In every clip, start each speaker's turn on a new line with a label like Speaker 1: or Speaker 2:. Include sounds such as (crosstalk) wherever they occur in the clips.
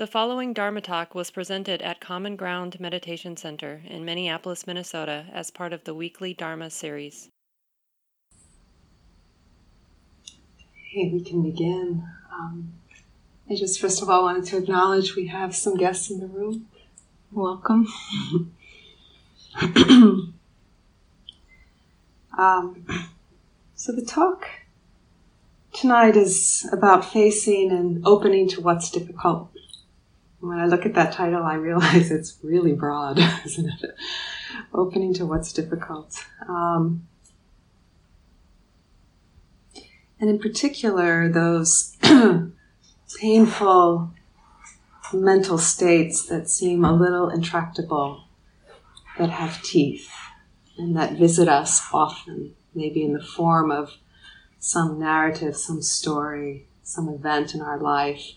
Speaker 1: The following Dharma talk was presented at Common Ground Meditation Center in Minneapolis, Minnesota, as part of the weekly Dharma series.
Speaker 2: Hey, we can begin. Um, I just first of all wanted to acknowledge we have some guests in the room. Welcome. (coughs) um, so the talk tonight is about facing and opening to what's difficult. When I look at that title, I realize (laughs) it's really broad, (laughs) isn't it? Opening to what's difficult. Um, and in particular, those (clears throat) painful mental states that seem a little intractable, that have teeth, and that visit us often, maybe in the form of some narrative, some story, some event in our life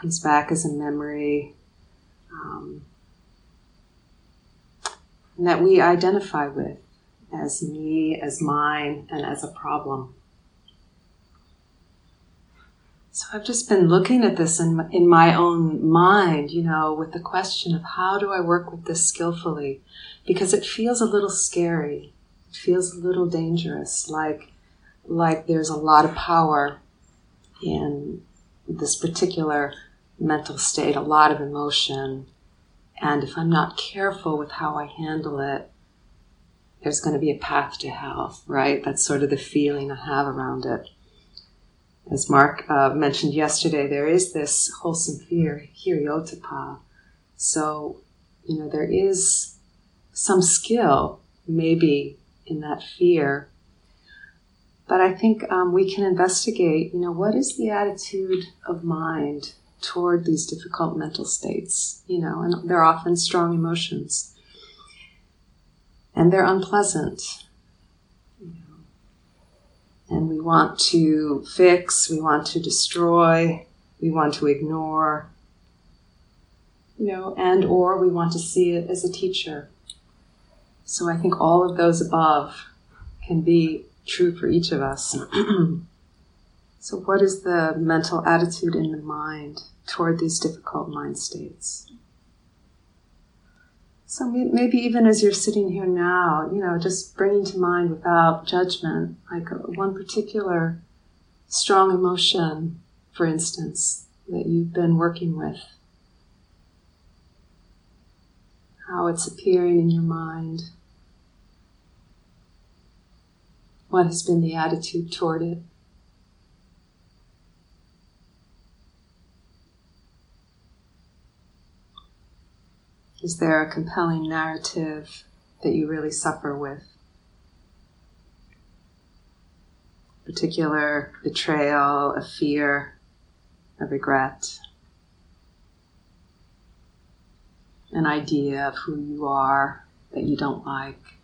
Speaker 2: comes back as a memory, um, that we identify with as me, as mine, and as a problem. So I've just been looking at this in my, in my own mind, you know, with the question of how do I work with this skillfully? Because it feels a little scary. It feels a little dangerous, like like there's a lot of power in this particular mental state, a lot of emotion. And if I'm not careful with how I handle it, there's going to be a path to hell, right? That's sort of the feeling I have around it. As Mark uh, mentioned yesterday, there is this wholesome fear, hiri-ottappa. So, you know, there is some skill maybe in that fear. But I think um, we can investigate, you know, what is the attitude of mind toward these difficult mental states, you know, and they're often strong emotions. And they're unpleasant. You know. And we want to fix, we want to destroy, we want to ignore, you know, and or we want to see it as a teacher. So I think all of those above can be true for each of us. (clears throat) So, what is the mental attitude in the mind toward these difficult mind states? So, maybe even as you're sitting here now, you know, just bringing to mind without judgment, like uh, one particular strong emotion, for instance, that you've been working with. How it's appearing in your mind. What has been the attitude toward it? Is there a compelling narrative that you really suffer with? Particular betrayal, a fear, a regret, an idea of who you are that you don't like.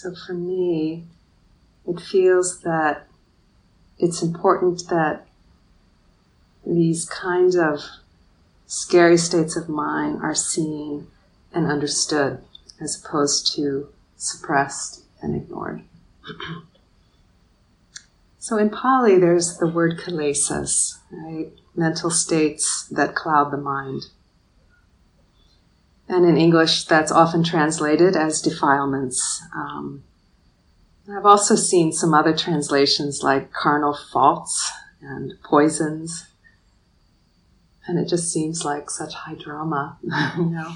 Speaker 2: So for me, it feels that it's important that these kinds of scary states of mind are seen and understood as opposed to suppressed and ignored. (clears throat) so in Pali, there's the word kilesas, right? Mental states that cloud the mind. And in English, that's often translated as defilements. Um, I've also seen some other translations like carnal faults and poisons. And it just seems like such high drama, (laughs) you know.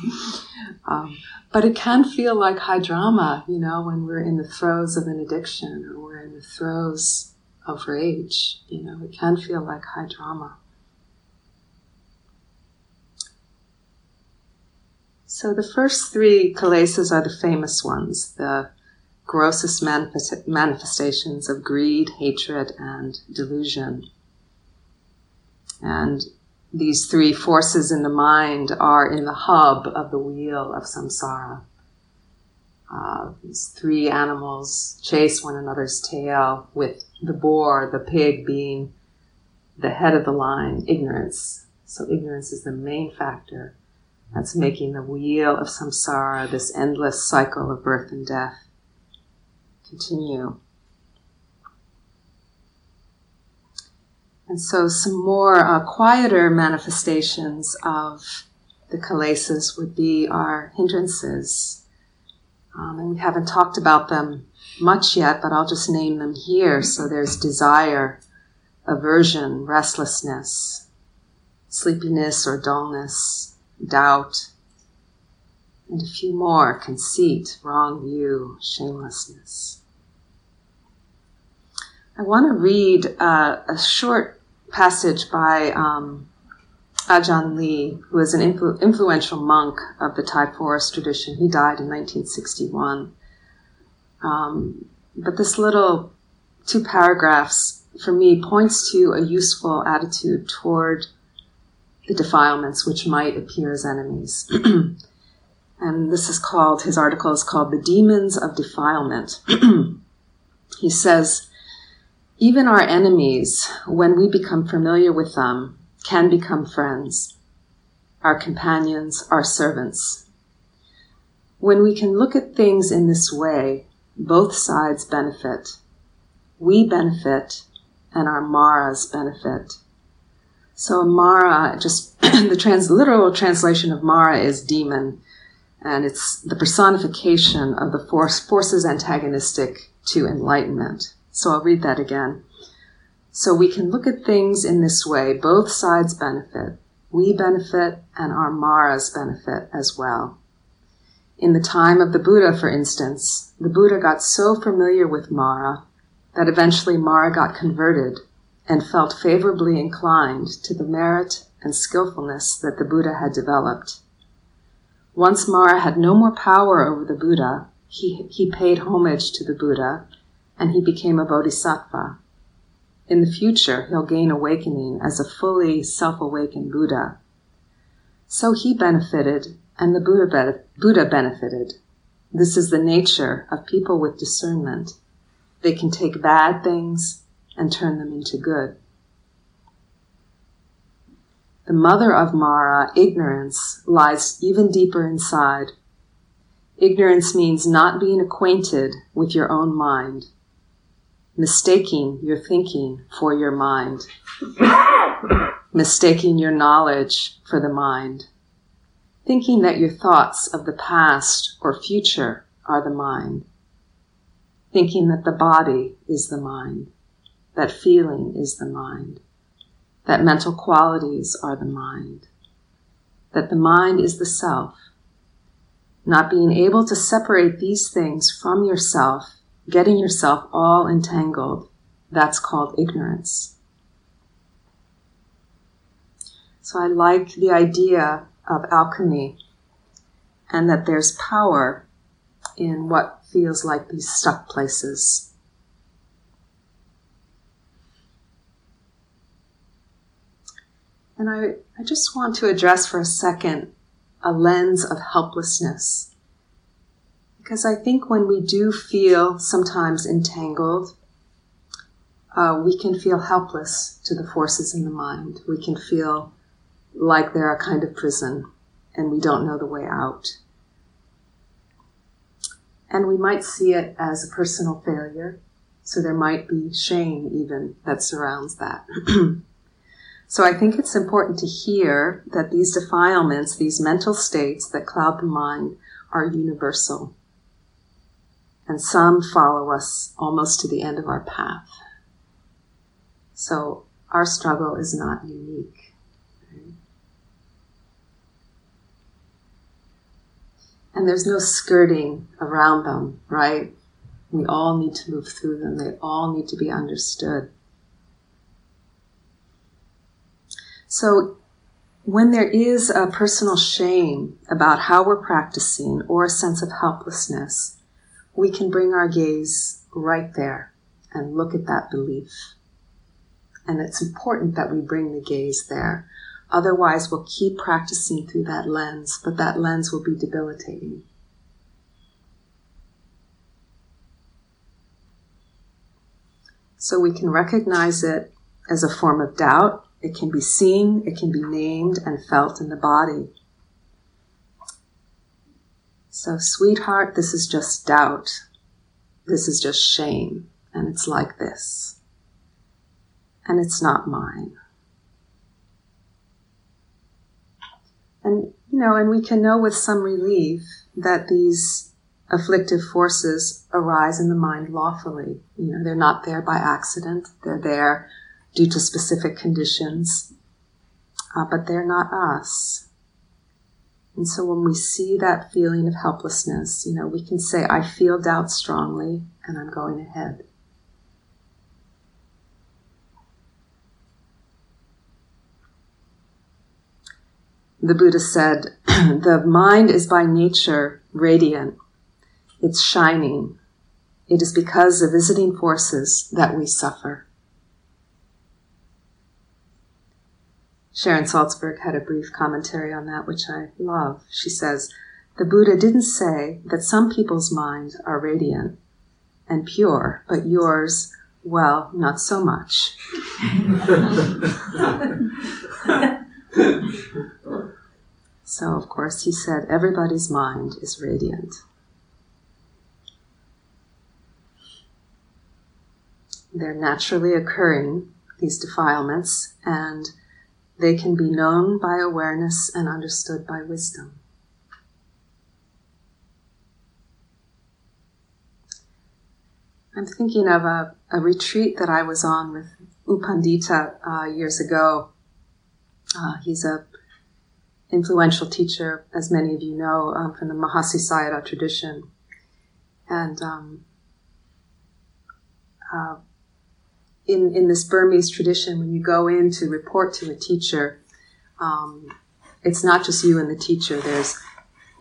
Speaker 2: Um, but it can feel like high drama, you know, when we're in the throes of an addiction or we're in the throes of rage. You know, it can feel like high drama. So the first three kilesas are the famous ones, the grossest manifest- manifestations of greed, hatred, and delusion. And these three forces in the mind are in the hub of the wheel of samsara. Uh, these three animals chase one another's tail, with the boar, the pig, being the head of the line, ignorance. So ignorance is the main factor that's making the wheel of samsara, this endless cycle of birth and death, continue. And so, some more uh, quieter manifestations of the kilesas would be our hindrances. Um, and we haven't talked about them much yet, but I'll just name them here. So, there's desire, aversion, restlessness, sleepiness or dullness, doubt, and a few more conceit, wrong view, shamelessness. I want to read uh, a short passage by um, Ajahn Lee, who is an influ- influential monk of the Thai forest tradition. He died in 1961. Um, but this little two paragraphs for me points to a useful attitude toward the defilements which might appear as enemies. (clears throat) and this is called, his article is called The Demons of Defilement. (clears throat) he says, even our enemies, when we become familiar with them, can become friends, our companions, our servants. When we can look at things in this way, both sides benefit. We benefit, and our Maras benefit. So Mara, just (clears throat) the trans, literal translation of Mara is demon, and it's the personification of the force, forces antagonistic to enlightenment. So I'll read that again. So we can look at things in this way. Both sides benefit. We benefit and our Maras benefit as well. In the time of the Buddha, for instance, the Buddha got so familiar with Mara that eventually Mara got converted and felt favorably inclined to the merit and skillfulness that the Buddha had developed. Once Mara had no more power over the Buddha, he, he paid homage to the Buddha and he became a bodhisattva. In the future, he'll gain awakening as a fully self awakened Buddha. So he benefited, and the Buddha, Buddha benefited. This is the nature of people with discernment. They can take bad things and turn them into good. The mother of Mara, ignorance, lies even deeper inside. Ignorance means not being acquainted with your own mind mistaking your thinking for your mind, (coughs) mistaking your knowledge for the mind, thinking that your thoughts of the past or future are the mind, thinking that the body is the mind, that feeling is the mind, that mental qualities are the mind, that the mind is the self, not being able to separate these things from yourself getting yourself all entangled, that's called ignorance. So I like the idea of alchemy and that there's power in what feels like these stuck places. And I, I just want to address for a second a lens of helplessness because I think when we do feel sometimes entangled, uh, we can feel helpless to the forces in the mind. We can feel like they're a kind of prison and we don't know the way out. And we might see it as a personal failure, so there might be shame even that surrounds that. (clears throat) so I think it's important to hear that these defilements, these mental states that cloud the mind, are universal and some follow us almost to the end of our path. So our struggle is not unique. And there's no skirting around them, right? We all need to move through them. They all need to be understood. So when there is a personal shame about how we're practicing or a sense of helplessness, we can bring our gaze right there and look at that belief. And it's important that we bring the gaze there. Otherwise, we'll keep practicing through that lens, but that lens will be debilitating. So we can recognize it as a form of doubt. It can be seen, it can be named and felt in the body. So, sweetheart, this is just doubt. This is just shame. And it's like this. And it's not mine. And, you know, and we can know with some relief that these afflictive forces arise in the mind lawfully. You know, they're not there by accident. They're there due to specific conditions. Uh, but they're not us. And so when we see that feeling of helplessness, you know, we can say, I feel doubt strongly and I'm going ahead. The Buddha said, (clears throat) the mind is by nature radiant. It's shining. It is because of visiting forces that we suffer. Sharon Salzberg had a brief commentary on that, which I love. She says, The Buddha didn't say that some people's minds are radiant and pure, but yours, well, not so much. (laughs) so, of course, he said, Everybody's mind is radiant. They're naturally occurring, these defilements, and they can be known by awareness and understood by wisdom. I'm thinking of a, a retreat that I was on with U Pandita uh, years ago. Uh, he's a influential teacher, as many of you know, um, from the Mahasi Sayadaw tradition. And um, uh, in, in this Burmese tradition, when you go in to report to a teacher, um, it's not just you and the teacher. There's,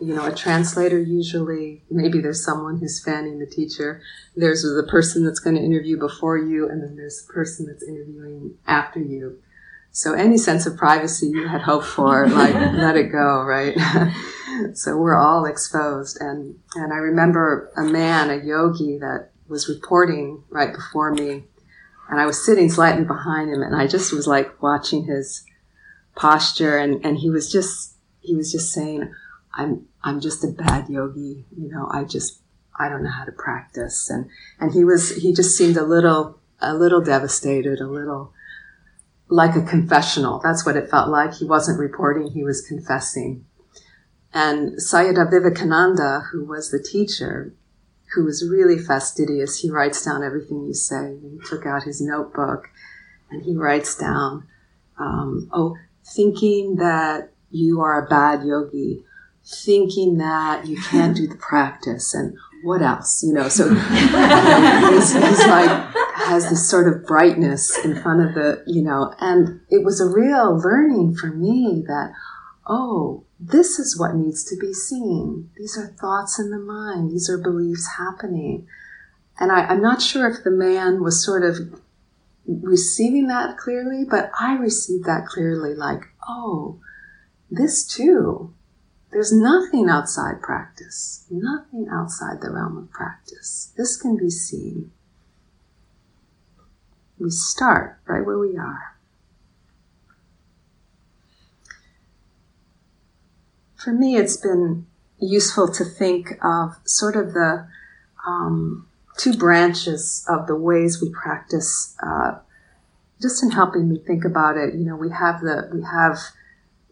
Speaker 2: you know, a translator usually. Maybe there's someone who's fanning the teacher. There's the person that's going to interview before you, and then there's the person that's interviewing after you. So any sense of privacy you had hoped for, (laughs) like, let it go, right? (laughs) so we're all exposed. And, and I remember a man, a yogi that was reporting right before me and I was sitting slightly behind him and I just was like watching his posture and, and he was just he was just saying, I'm I'm just a bad yogi, you know, I just I don't know how to practice and and he was he just seemed a little a little devastated, a little like a confessional. That's what it felt like. He wasn't reporting, he was confessing. And Sayadaw Vivekananda, who was the teacher, who was really fastidious. He writes down everything you say. He took out his notebook and he writes down, um, oh, thinking that you are a bad yogi, thinking that you can't do the practice, and what else, you know? So (laughs) he's, he's like, has this sort of brightness in front of the, you know, and it was a real learning for me that, oh, this is what needs to be seen. These are thoughts in the mind, these are beliefs happening. And I, I'm not sure if the man was sort of receiving that clearly, but I received that clearly like, oh, this too. There's nothing outside practice, nothing outside the realm of practice. This can be seen. We start right where we are. For me, it's been useful to think of sort of the um, two branches of the ways we practice. Uh, just in helping me think about it, you know, we have the we have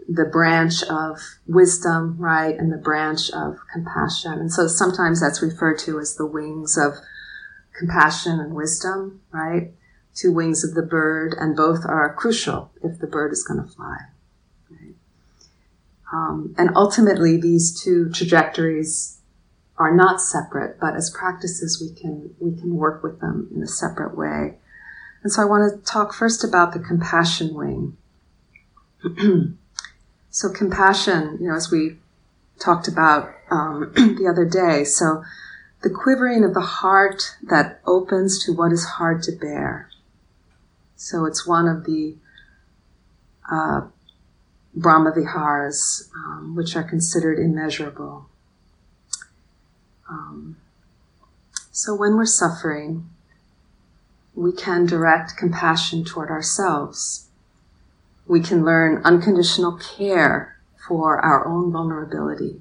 Speaker 2: the branch of wisdom, right, and the branch of compassion, and so sometimes that's referred to as the wings of compassion and wisdom, right? Two wings of the bird, and both are crucial if the bird is going to fly. Um, and ultimately, these two trajectories are not separate, but as practices, we can we can work with them in a separate way. And so, I want to talk first about the compassion wing. (clears throat) so, compassion, you know, as we talked about um, (clears throat) the other day, so the quivering of the heart that opens to what is hard to bear. So, it's one of the uh, Brahma Viharas, um, which are considered immeasurable. Um, so when we're suffering, we can direct compassion toward ourselves. We can learn unconditional care for our own vulnerability.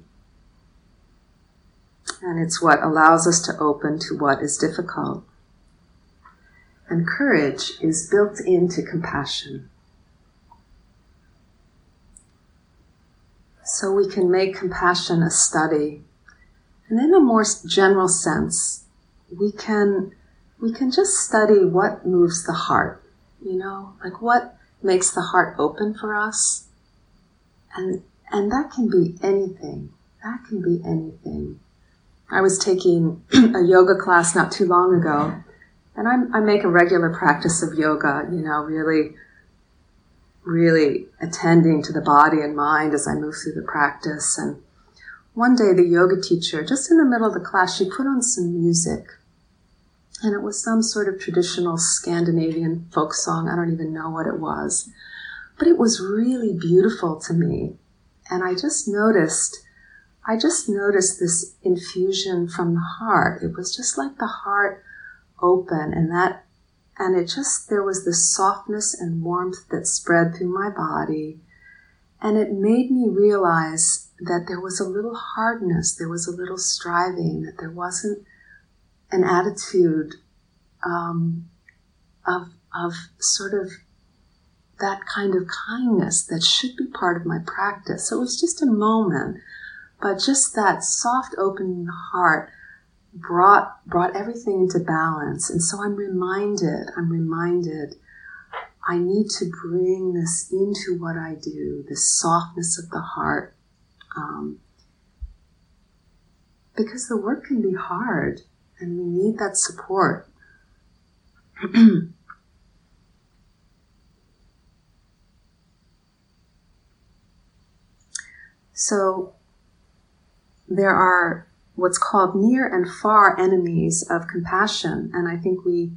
Speaker 2: And it's what allows us to open to what is difficult. And courage is built into compassion. So we can make compassion a study. And in a more general sense, we can, we can just study what moves the heart, you know, like what makes the heart open for us. And, and that can be anything. That can be anything. I was taking (clears throat) a yoga class not too long ago, and I'm, i make a regular practice of yoga, you know, really, really attending to the body and mind as I move through the practice. And one day, the yoga teacher, just in the middle of the class, she put on some music. And it was some sort of traditional Scandinavian folk song. I don't even know what it was. But it was really beautiful to me. And I just noticed I just noticed this infusion from the heart. It was just like the heart open and that, and it just, there was this softness and warmth that spread through my body. And it made me realize that there was a little hardness, there was a little striving, that there wasn't an attitude um, of, of sort of that kind of kindness that should be part of my practice. So it was just a moment but just that soft opening heart brought brought everything into balance. And so i'm reminded i'm reminded i need to bring this into what i do this softness of the heart um, because the work can be hard and we need that support. (clears throat) So there are what's called near and far enemies of compassion. And I think we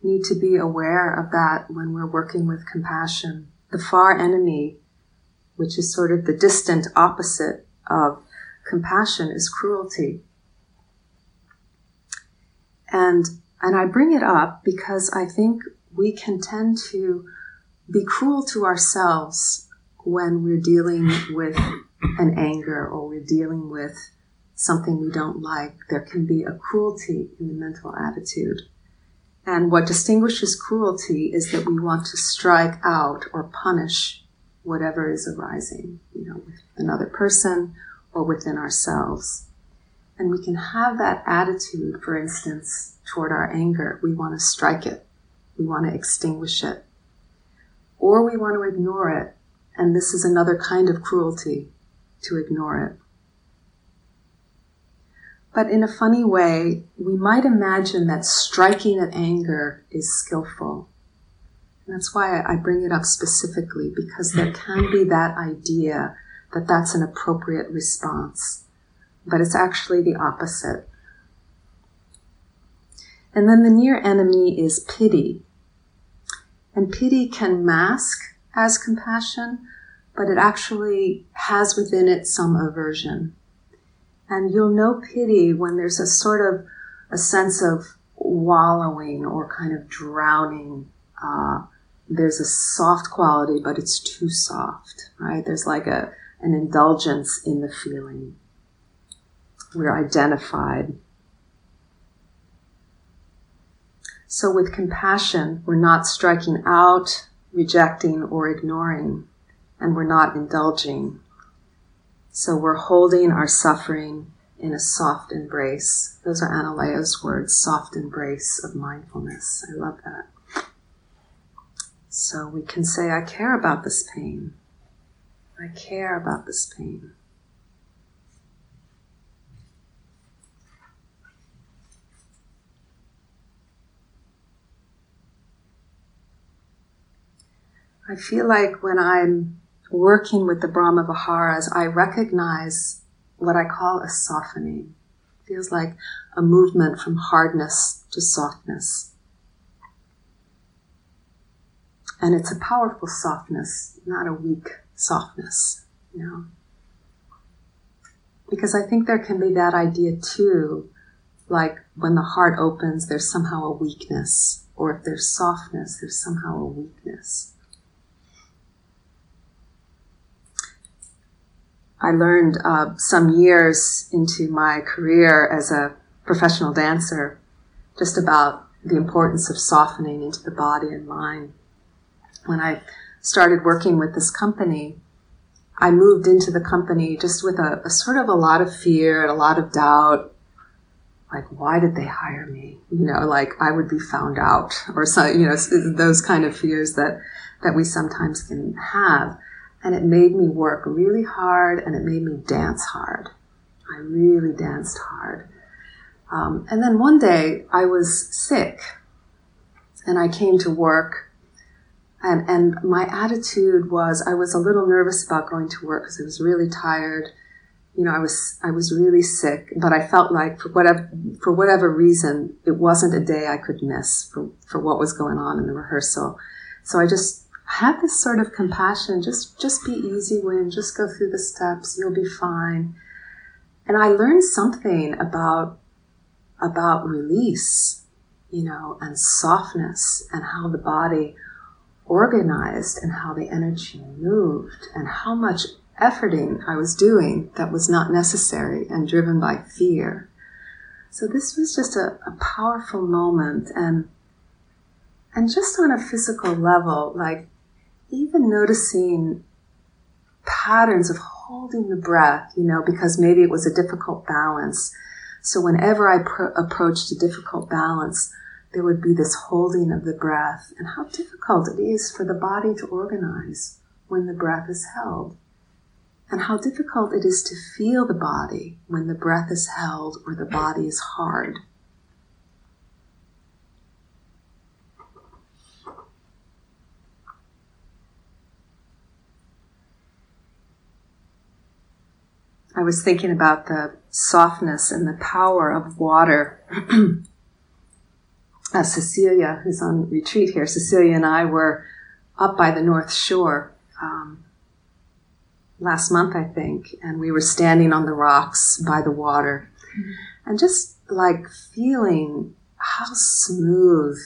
Speaker 2: need to be aware of that when we're working with compassion. The far enemy, which is sort of the distant opposite of compassion, is cruelty. And, and I bring it up because I think we can tend to be cruel to ourselves when we're dealing with an anger or we're dealing with something we don't like, there can be a cruelty in the mental attitude. And what distinguishes cruelty is that we want to strike out or punish whatever is arising, you know, with another person or within ourselves. And we can have that attitude, for instance, toward our anger. We want to strike it. We want to extinguish it. Or we want to ignore it. And this is another kind of cruelty to ignore it. But in a funny way, we might imagine that striking at anger is skillful. And that's why I bring it up specifically, because there can be that idea that that's an appropriate response. But it's actually the opposite. And then the near enemy is pity. And pity can mask as compassion, but it actually has within it some aversion. And you'll know pity when there's a sort of a sense of wallowing or kind of drowning. Uh, there's a soft quality, but it's too soft, right? There's like a, an indulgence in the feeling. We're identified. So with compassion, we're not striking out, rejecting, or ignoring and we're not indulging. So we're holding our suffering in a soft embrace. Those are Analayo's words, soft embrace of mindfulness. I love that. So we can say, I care about this pain. I care about this pain. I feel like when I'm working with the Brahma Viharas, I recognize what I call a softening. It feels like a movement from hardness to softness. And it's a powerful softness, not a weak softness, you know. Because I think there can be that idea too like when the heart opens, there's somehow a weakness, or if there's softness, there's somehow a weakness. I learned uh, some years into my career as a professional dancer just about the importance of softening into the body and mind. When I started working with this company, I moved into the company just with a, a sort of a lot of fear and a lot of doubt. Like, why did they hire me? You know, like I would be found out or so, you know, those kind of fears that, that we sometimes can have. And it made me work really hard and it made me dance hard. I really danced hard. Um, and then one day I was sick and I came to work and, and my attitude was I was a little nervous about going to work because I was really tired. You know, I was, I was really sick, but I felt like for whatever, for whatever reason, it wasn't a day I could miss for, for what was going on in the rehearsal. So I just had this sort of compassion. Just, just be easy, Wynn. Just go through the steps. You'll be fine. And I learned something about about release, you know, and softness and how the body organized and how the energy moved and how much efforting I was doing that was not necessary and driven by fear. So this was just a, a powerful moment and and just on a physical level, like even noticing patterns of holding the breath, you know, because maybe it was a difficult balance so whenever I pr- approached a difficult balance, there would be this holding of the breath and how difficult it is for the body to organize when the breath is held. And how difficult it is to feel the body when the breath is held or the body is hard. I was thinking about the softness and the power of water. (clears throat) uh, Cecilia, who's on retreat here, Cecilia and I were up by the North Shore um, last month, I think, and we were standing on the rocks by the water mm-hmm. and just like feeling how smooth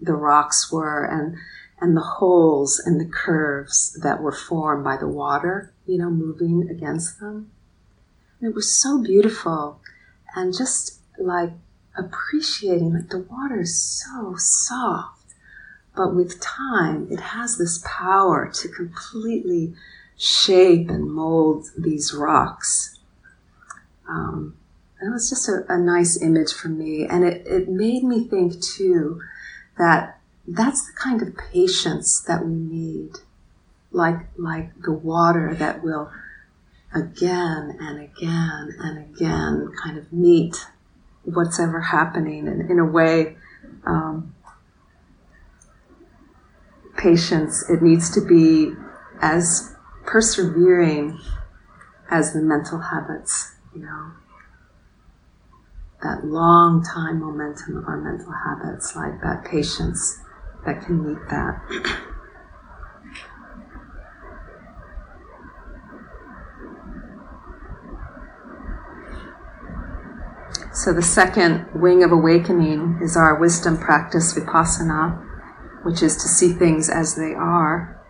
Speaker 2: the rocks were and and the holes and the curves that were formed by the water, you know, moving against them. It was so beautiful and just like appreciating like the water is so soft. But with time, it has this power to completely shape and mold these rocks. Um, it was just a, a nice image for me. And it, it made me think too that that's the kind of patience that we need. Like, like the water that will again and again and again kind of meet what's ever happening and in a way um, patience. It needs to be as persevering as the mental habits you know. That long time momentum of our mental habits like that patience that can meet that (clears throat) So the second wing of awakening is our wisdom practice, vipassana, which is to see things as they are.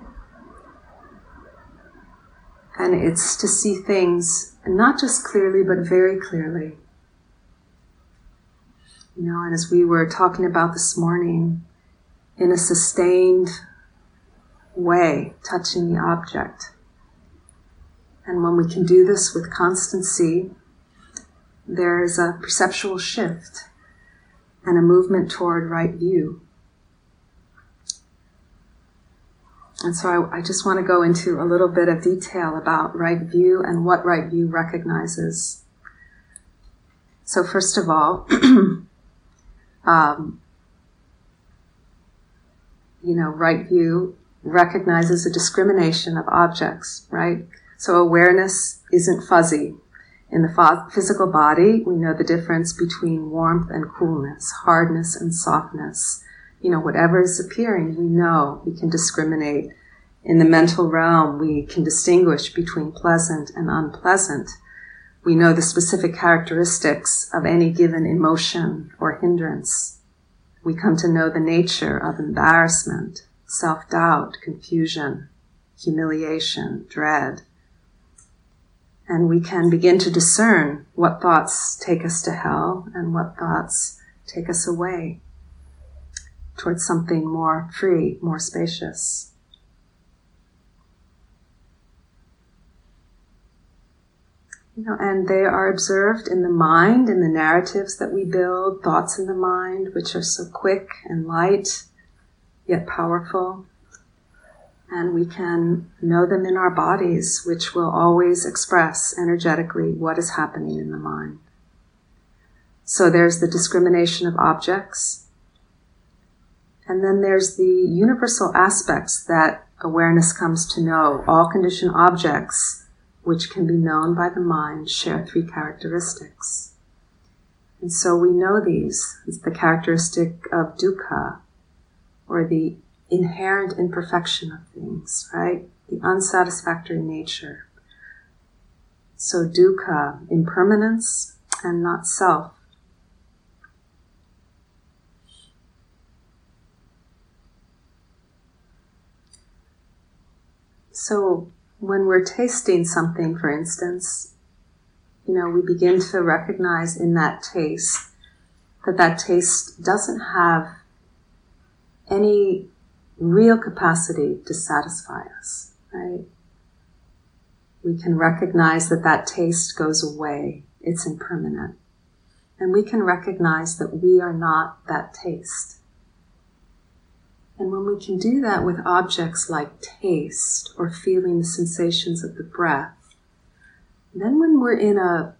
Speaker 2: And it's to see things not just clearly, but very clearly. You know, and as we were talking about this morning, in a sustained way, touching the object. And when we can do this with constancy, there's a perceptual shift and a movement toward right view. And so I, I, just want to go into a little bit of detail about right view and what right view recognizes. So, first of all, (clears throat) um, you know, right view recognizes a discrimination of objects, right? So awareness isn't fuzzy. In the physical body, we know the difference between warmth and coolness, hardness and softness. You know, whatever is appearing, we know we can discriminate. In the mental realm, we can distinguish between pleasant and unpleasant. We know the specific characteristics of any given emotion or hindrance. We come to know the nature of embarrassment, self doubt, confusion, humiliation, dread. And we can begin to discern what thoughts take us to hell and what thoughts take us away towards something more free, more spacious. You know, and they are observed in the mind, in the narratives that we build, thoughts in the mind, which are so quick and light, yet powerful. And we can know them in our bodies, which will always express energetically what is happening in the mind. So there's the discrimination of objects. And then there's the universal aspects that awareness comes to know. All conditioned objects which can be known by the mind, share three characteristics. And so we know these. It's the characteristic of dukkha, or the inherent imperfection of things, right? The unsatisfactory nature. So dukkha, impermanence and not self. So when we're tasting something, for instance, you know, we begin to recognize in that taste that that taste doesn't have any real capacity to satisfy us, right? We can recognize that that taste goes away. It's impermanent. And we can recognize that we are not that taste. And when we can do that with objects like taste or feeling the sensations of the breath, then when we're in a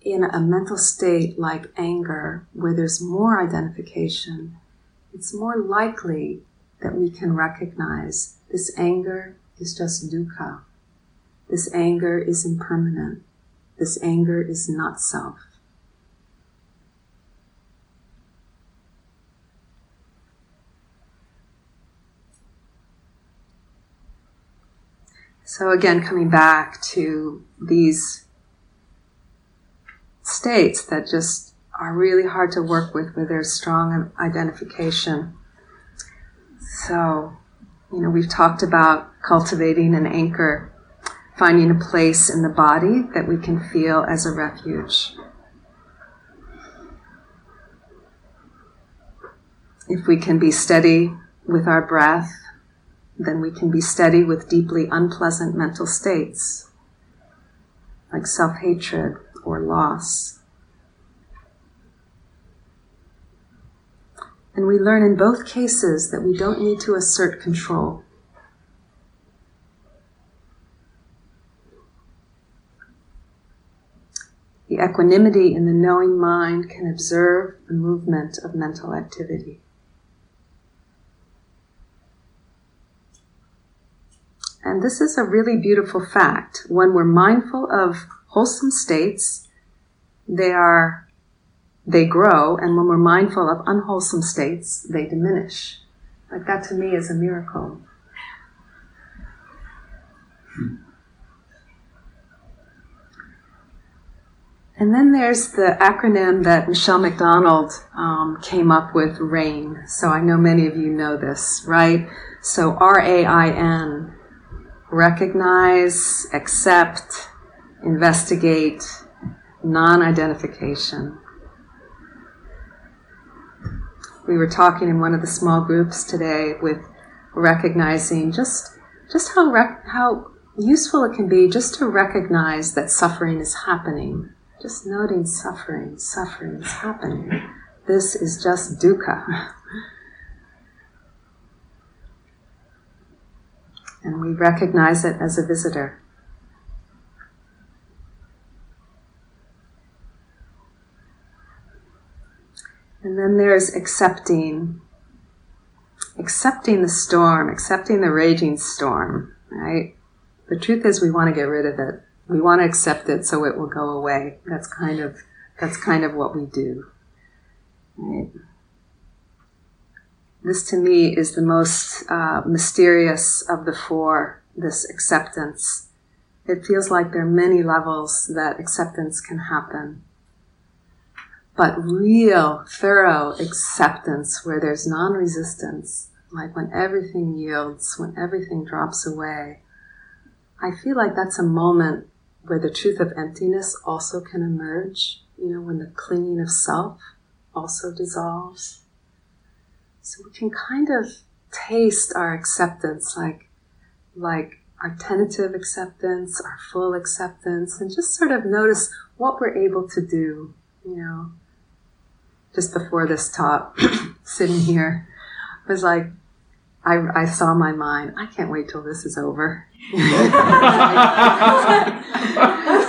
Speaker 2: in a mental state like anger, where there's more identification, it's more likely that we can recognize this anger is just dukkha. This anger is impermanent. This anger is not self. So again, coming back to these states that just are really hard to work with where there's strong identification. So, you know, we've talked about cultivating an anchor, finding a place in the body that we can feel as a refuge. If we can be steady with our breath, then we can be steady with deeply unpleasant mental states, like self hatred or loss. And we learn in both cases that we don't need to assert control. The equanimity in the knowing mind can observe the movement of mental activity. And this is a really beautiful fact. When we're mindful of wholesome states, they are, they grow, and when we're mindful of unwholesome states, they diminish. Like that to me is a miracle. And then there's the acronym that Michele McDonald um, came up with, RAIN. So I know many of you know this, right? So R A I N recognize, accept, investigate, non identification. We were talking in one of the small groups today with recognizing just just how rec- how useful it can be just to recognize that suffering is happening. Just noting suffering, suffering is happening. This is just dukkha. (laughs) and we recognize it as a visitor. And then there's accepting, accepting the storm, accepting the raging storm, right? The truth is we want to get rid of it. We want to accept it so it will go away. That's kind of, that's kind of what we do. Right? This to me is the most uh, mysterious of the four, this acceptance. It feels like there are many levels that acceptance can happen. But real, thorough acceptance where there's non resistance, like when everything yields, when everything drops away, I feel like that's a moment where the truth of emptiness also can emerge, you know, when the clinging of self also dissolves. So we can kind of taste our acceptance like like our tentative acceptance, our full acceptance, and just sort of notice what we're able to do, you know. Just before this talk, (clears throat) sitting here, was like, I, I saw my mind, I can't wait till this is over. (laughs)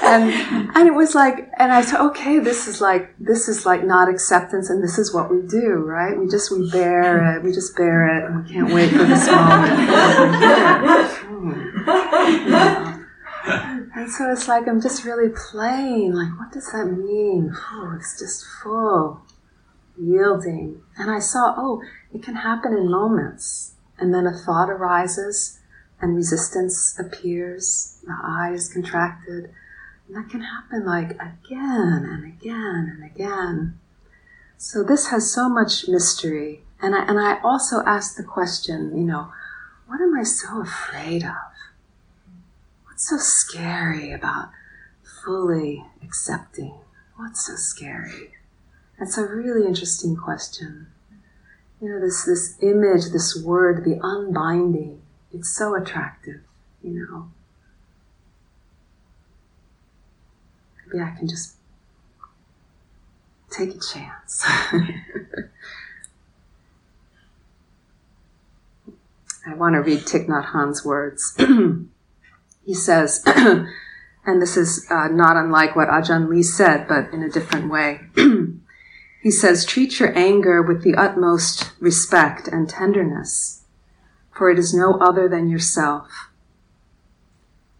Speaker 2: and and it was like and I said, okay, this is like this is like not acceptance and this is what we do, right? We just we bear it, we just bear it and we can't wait for this moment. (laughs) And so it's like I'm just really playing, like what does that mean? Oh, it's just full, yielding. And I saw, oh, it can happen in moments. And then a thought arises and resistance appears, the eye is contracted. And that can happen like again and again and again. So this has so much mystery. And I, and I also ask the question, you know, what am I so afraid of? What's so scary about fully accepting? What's so scary? That's a really interesting question. You know, this, this image, this word, the unbinding, it's so attractive, you know. Maybe I can just take a chance. (laughs) I want to read Thich Nhat Hanh's words. (clears throat) he says, (clears throat) and this is uh, not unlike what Ajahn Lee said, but in a different way. (clears throat) he says, treat your anger with the utmost respect and tenderness for it is no other than yourself.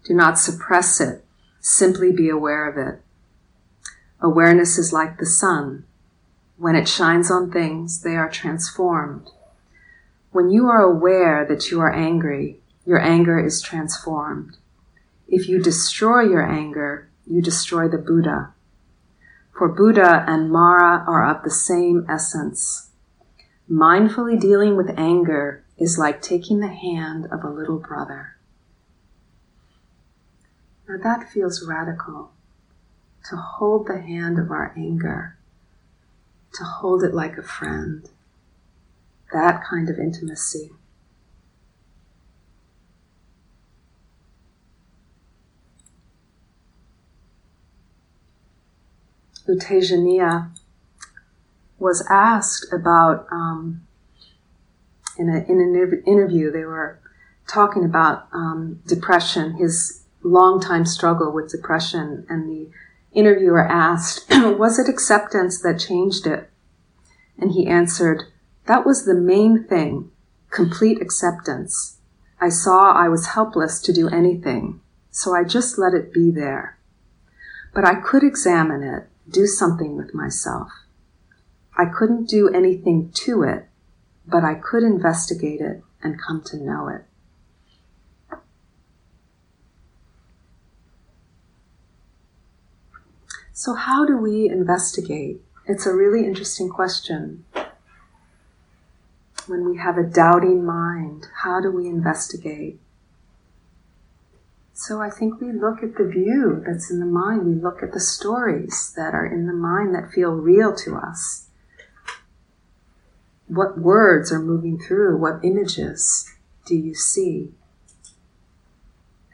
Speaker 2: Do not suppress it, simply be aware of it. Awareness is like the sun. When it shines on things, they are transformed. When you are aware that you are angry, your anger is transformed. If you destroy your anger, you destroy the Buddha. For Buddha and Mara are of the same essence. Mindfully dealing with anger is like taking the hand of a little brother. Now that feels radical to hold the hand of our anger, to hold it like a friend. That kind of intimacy. U Tejaniya was asked about um, in, a, in an interview, they were talking about um, depression, his long time struggle with depression, and the interviewer asked, (clears throat) Was it acceptance that changed it? And he answered, That was the main thing complete acceptance. I saw I was helpless to do anything, so I just let it be there. But I could examine it, do something with myself. I couldn't do anything to it, but I could investigate it and come to know it. So, how do we investigate? It's a really interesting question. When we have a doubting mind, how do we investigate? So, I think we look at the view that's in the mind, we look at the stories that are in the mind that feel real to us what words are moving through? What images do you see?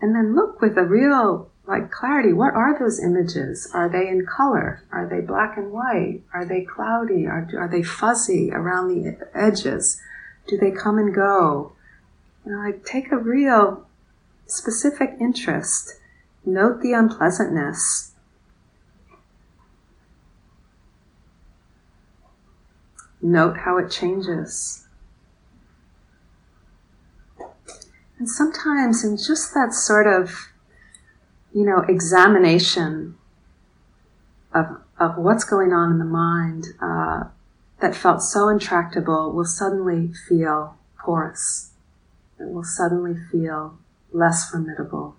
Speaker 2: And then look with a real like clarity. What are those images? Are they in color? Are they black and white? Are they cloudy? Are, are they fuzzy around the edges? Do they come and go? You know, like take a real specific interest. Note the unpleasantness. Note how it changes. And sometimes, in just that sort of, you know, examination of, of what's going on in the mind uh, that felt so intractable will suddenly feel porous. It will suddenly feel less formidable.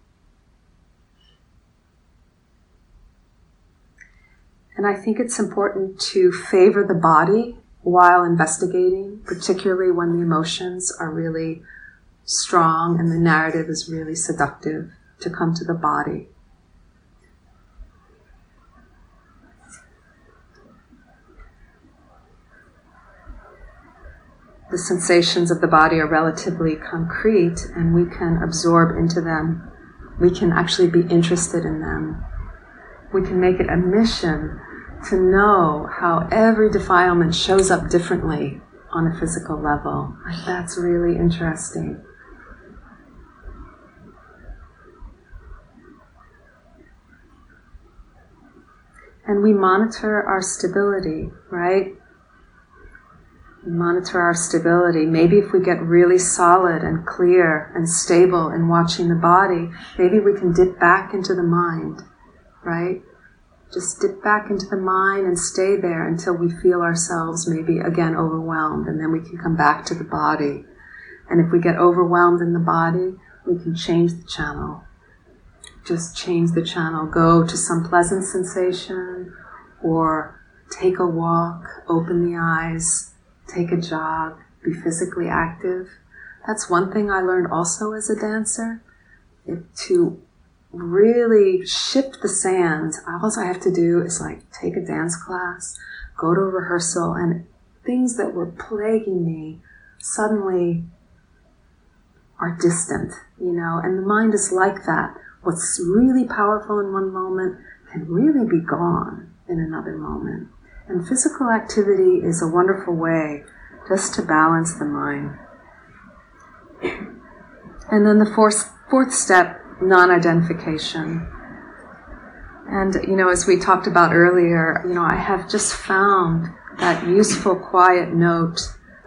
Speaker 2: And I think it's important to favor the body while investigating, particularly when the emotions are really strong and the narrative is really seductive, to come to the body. The sensations of the body are relatively concrete and we can absorb into them. We can actually be interested in them. We can make it a mission to know how every defilement shows up differently on a physical level. That's really interesting. And we monitor our stability, right? Monitor our stability. Maybe if we get really solid and clear and stable in watching the body, maybe we can dip back into the mind, right? Just dip back into the mind and stay there until we feel ourselves maybe again overwhelmed, and then we can come back to the body. And if we get overwhelmed in the body, we can change the channel. Just change the channel. Go to some pleasant sensation, or take a walk, open the eyes, take a job, be physically active. That's one thing I learned also as a dancer to really shift the sand. All I have to do is like take a dance class, go to a rehearsal, and things that were plaguing me suddenly are distant, you know, and the mind is like that. What's really powerful in one moment can really be gone in another moment. And physical activity is a wonderful way just to balance the mind. And then the fourth, fourth step non identification. And, you know, as we talked about earlier, you know, I have just found that useful, quiet note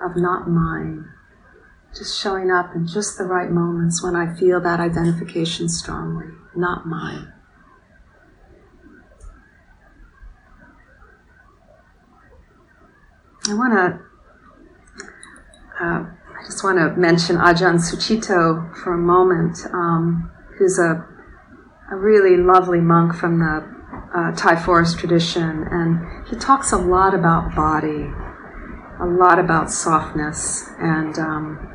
Speaker 2: of not mine, just showing up in just the right moments when I feel that identification strongly, not mine. I want to, uh, I just want to mention Ajahn Sucitto for a moment. Um, who's a, a really lovely monk from the uh, Thai forest tradition, and he talks a lot about body, a lot about softness. And um,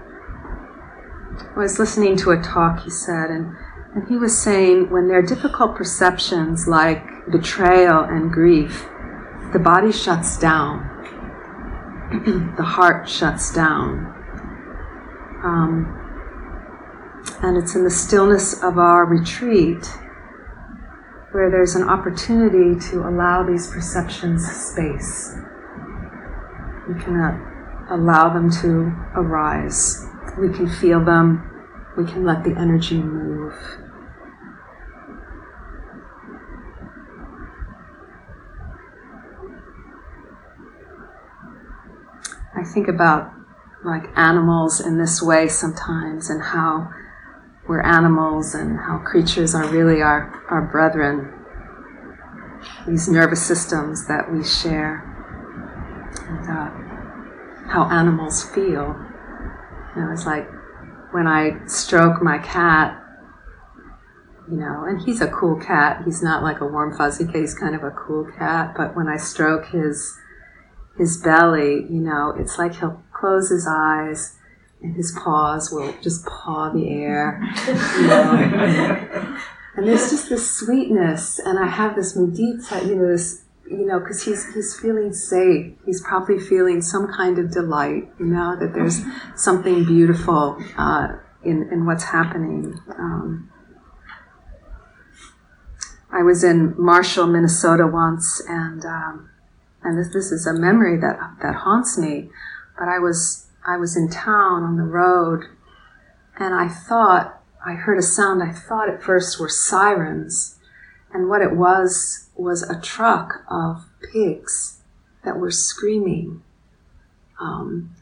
Speaker 2: I was listening to a talk he said, and, and he was saying when there are difficult perceptions like betrayal and grief, the body shuts down, (clears throat) the heart shuts down. Um, and it's in the stillness of our retreat where there's an opportunity to allow these perceptions space. We can uh, allow them to arise. We can feel them. We can let the energy move. I think about like animals in this way sometimes and how we're animals and how creatures are really our, our brethren, these nervous systems that we share, and uh, how animals feel. You know, it's like when I stroke my cat, you know, and he's a cool cat. He's not like a warm fuzzy cat. He's kind of a cool cat. But when I stroke his his belly, you know, it's like he'll close his eyes and his paws will just paw the air. You know? (laughs) and there's just this sweetness, and I have this mudita, you know, this, you know, because he's he's feeling safe. He's probably feeling some kind of delight, you know, that there's something beautiful uh, in in what's happening. Um, I was in Marshall, Minnesota once, and um, and this this is a memory that that haunts me. But I was I was in town on the road and I thought, I heard a sound, I thought at first were sirens. And what it was, was a truck of pigs that were screaming. Um,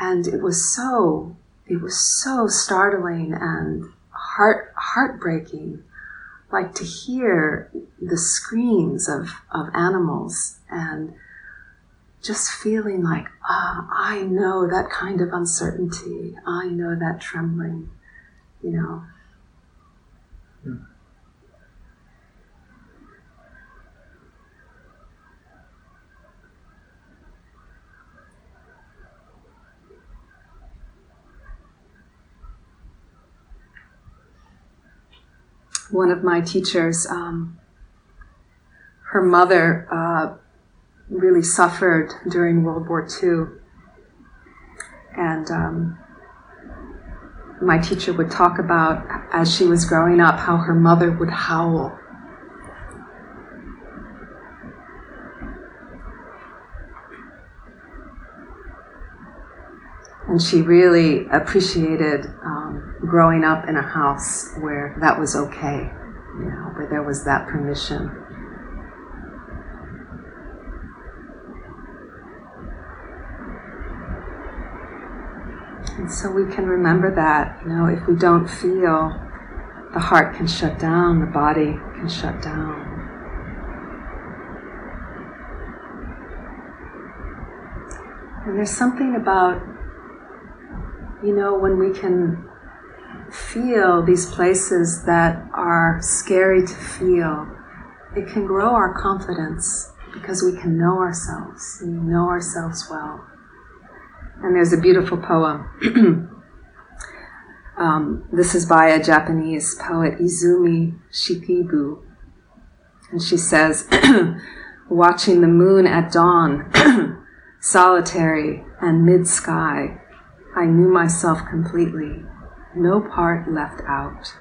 Speaker 2: and it was so, it was so startling and heart, heartbreaking, like to hear the screams of, of animals and just feeling like, ah, I know that kind of uncertainty. I know that trembling, you know. One of my teachers, um, her mother uh, really suffered during World War II. And um, my teacher would talk about, as she was growing up, how her mother would howl. And she really appreciated um, growing up in a house where that was okay, you know, where there was that permission. And so we can remember that, you know, if we don't feel, the heart can shut down, the body can shut down. And there's something about, you know, when we can feel these places that are scary to feel, it can grow our confidence because we can know ourselves, we know ourselves well. And there's a beautiful poem. (clears throat) um, this is by a Japanese poet, Izumi Shikibu. And she says, (clears throat) Watching the moon at dawn, (clears throat) solitary and mid sky, I knew myself completely, no part left out.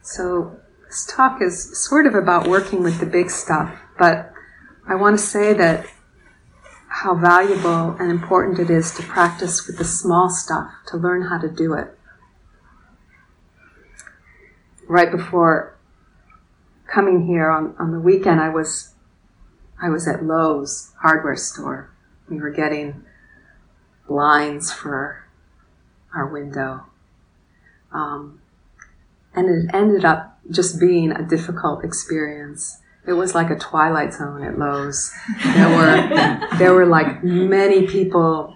Speaker 2: So, this talk is sort of about working with the big stuff, but I want to say that how valuable and important it is to practice with the small stuff, to learn how to do it. Right before coming here on, on the weekend, I was I was at Lowe's hardware store. We were getting blinds for our window. Um, and it ended up just being a difficult experience. It was like a twilight zone at Lowe's. There were there were like many people,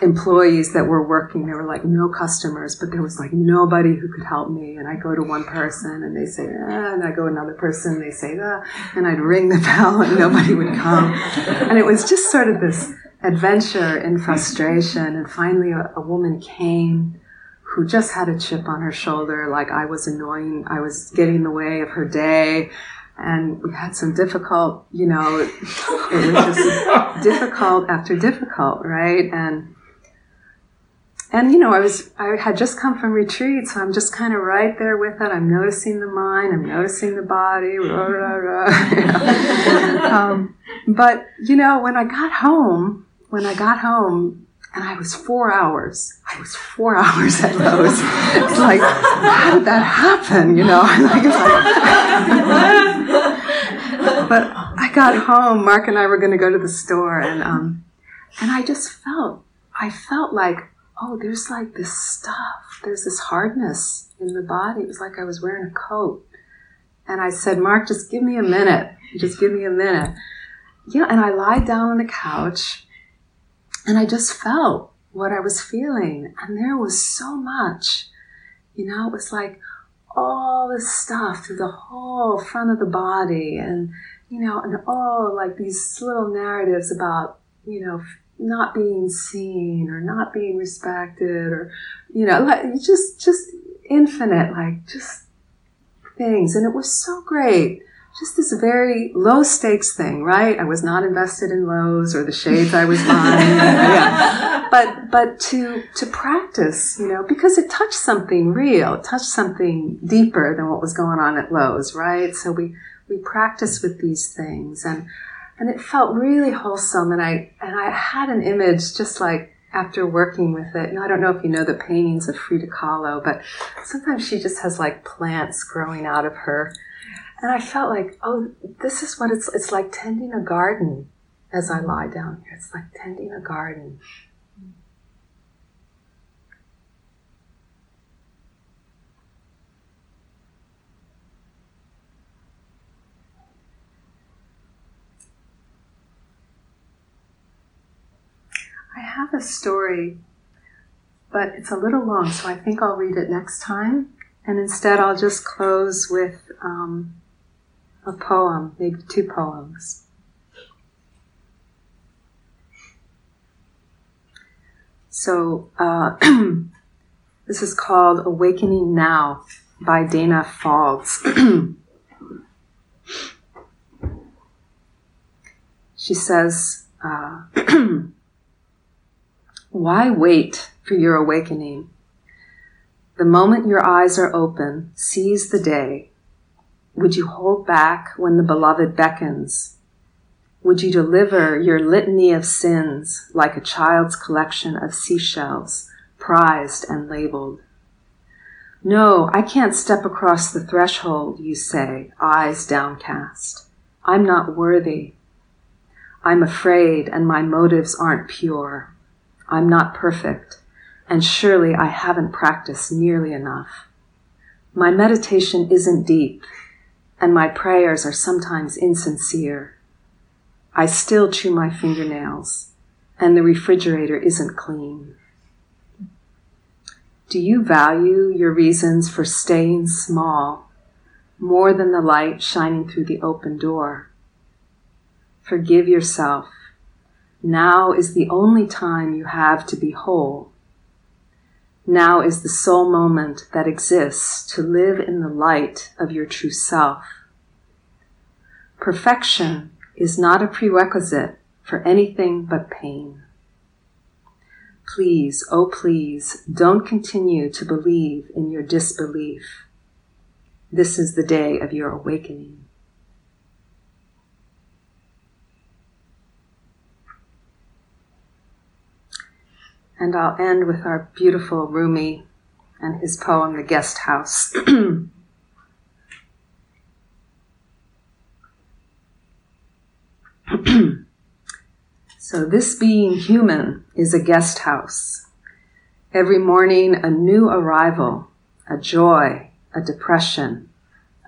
Speaker 2: employees that were working. There were like no customers, but there was like nobody who could help me. And I go to one person and they say, ah, and I go another person, they say, ah, and I'd ring the (laughs) bell and nobody would come. And it was just sort of this adventure in frustration. And finally, a, a woman came who just had a chip on her shoulder, like I was annoying, I was getting in the way of her day. And we had some difficult, you know, it was just (laughs) difficult after difficult, right? And and you know, I was I had just come from retreat, so I'm just kind of right there with it. I'm noticing the mind, I'm noticing the body, rah, rah, rah. (laughs) um, but you know, when I got home, when I got home, and I was four hours. I was four (laughs) hours at Lowe's. It's like, how did that happen? You know, like, like but I got home. Mark and I were going to go to the store, and um, and I just felt, I felt like, oh, there's like this stuff. There's this hardness in the body. It was like I was wearing a coat. And I said, Mark, just give me a minute. Just give me a minute. Yeah, and I lied down on the couch and I just felt what I was feeling. And there was so much. You know, it was like all this stuff through the whole front of the body and, you know, and all like these little narratives about, you know, not being seen or not being respected or, you know, like just, just infinite, like just things. And it was so great just this very low stakes thing, right? I was not invested in Lowe's or the shades I was buying. (laughs) yeah. But, but to, to practice, you know, because it touched something real, it touched something deeper than what was going on at Lowe's, right? So we, we practice with these things and, and it felt really wholesome. And I, and I had an image just like after working with it, know, I don't know if you know the paintings of Frida Kahlo, but sometimes she just has like plants growing out of her and I felt like, oh, this is what it's, it's like tending a garden as I lie down here. It's like tending a garden. I have a story, but it's a little long, so I think I'll read it next time And instead, I'll just close with um, a poem, maybe two poems. So, uh, (clears throat) this is called Awakening Now by Danna Faulds. (clears throat) she says, uh, (clears throat) Why wait for your awakening? The moment your eyes are open, seize the day. Would you hold back when the beloved beckons? Would you deliver your litany of sins like a child's collection of seashells, prized and labeled? No, I can't step across the threshold, you say, eyes downcast. I'm not worthy. I'm afraid and my motives aren't pure. I'm not perfect and surely I haven't practiced nearly enough. My meditation isn't deep, and my prayers are sometimes insincere. I still chew my fingernails, and the refrigerator isn't clean. Do you value your reasons for staying small more than the light shining through the open door? Forgive yourself. Now is the only time you have to be whole now is the sole moment that exists to live in the light of your true self. Perfection is not a prerequisite for anything but pain. Please, oh please, don't continue to believe in your disbelief. This is the day of your awakening. And I'll end with our beautiful Rumi and his poem, The Guest House. (clears throat) so, this being human is a guest house. Every morning, a new arrival, a joy, a depression,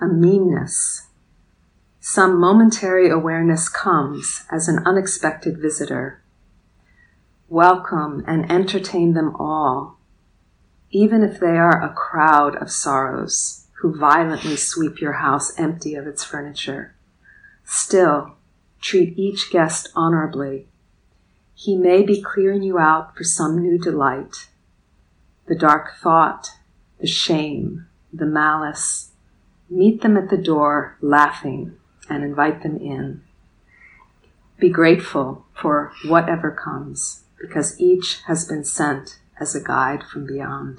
Speaker 2: a meanness. Some momentary awareness comes as an unexpected visitor welcome and entertain them all, even if they are a crowd of sorrows who violently sweep your house empty of its furniture. Still, treat each guest honorably. He may be clearing you out for some new delight. The dark thought, the shame, the malice, meet them at the door laughing and invite them in. Be grateful for whatever comes because each has been sent as a guide from beyond.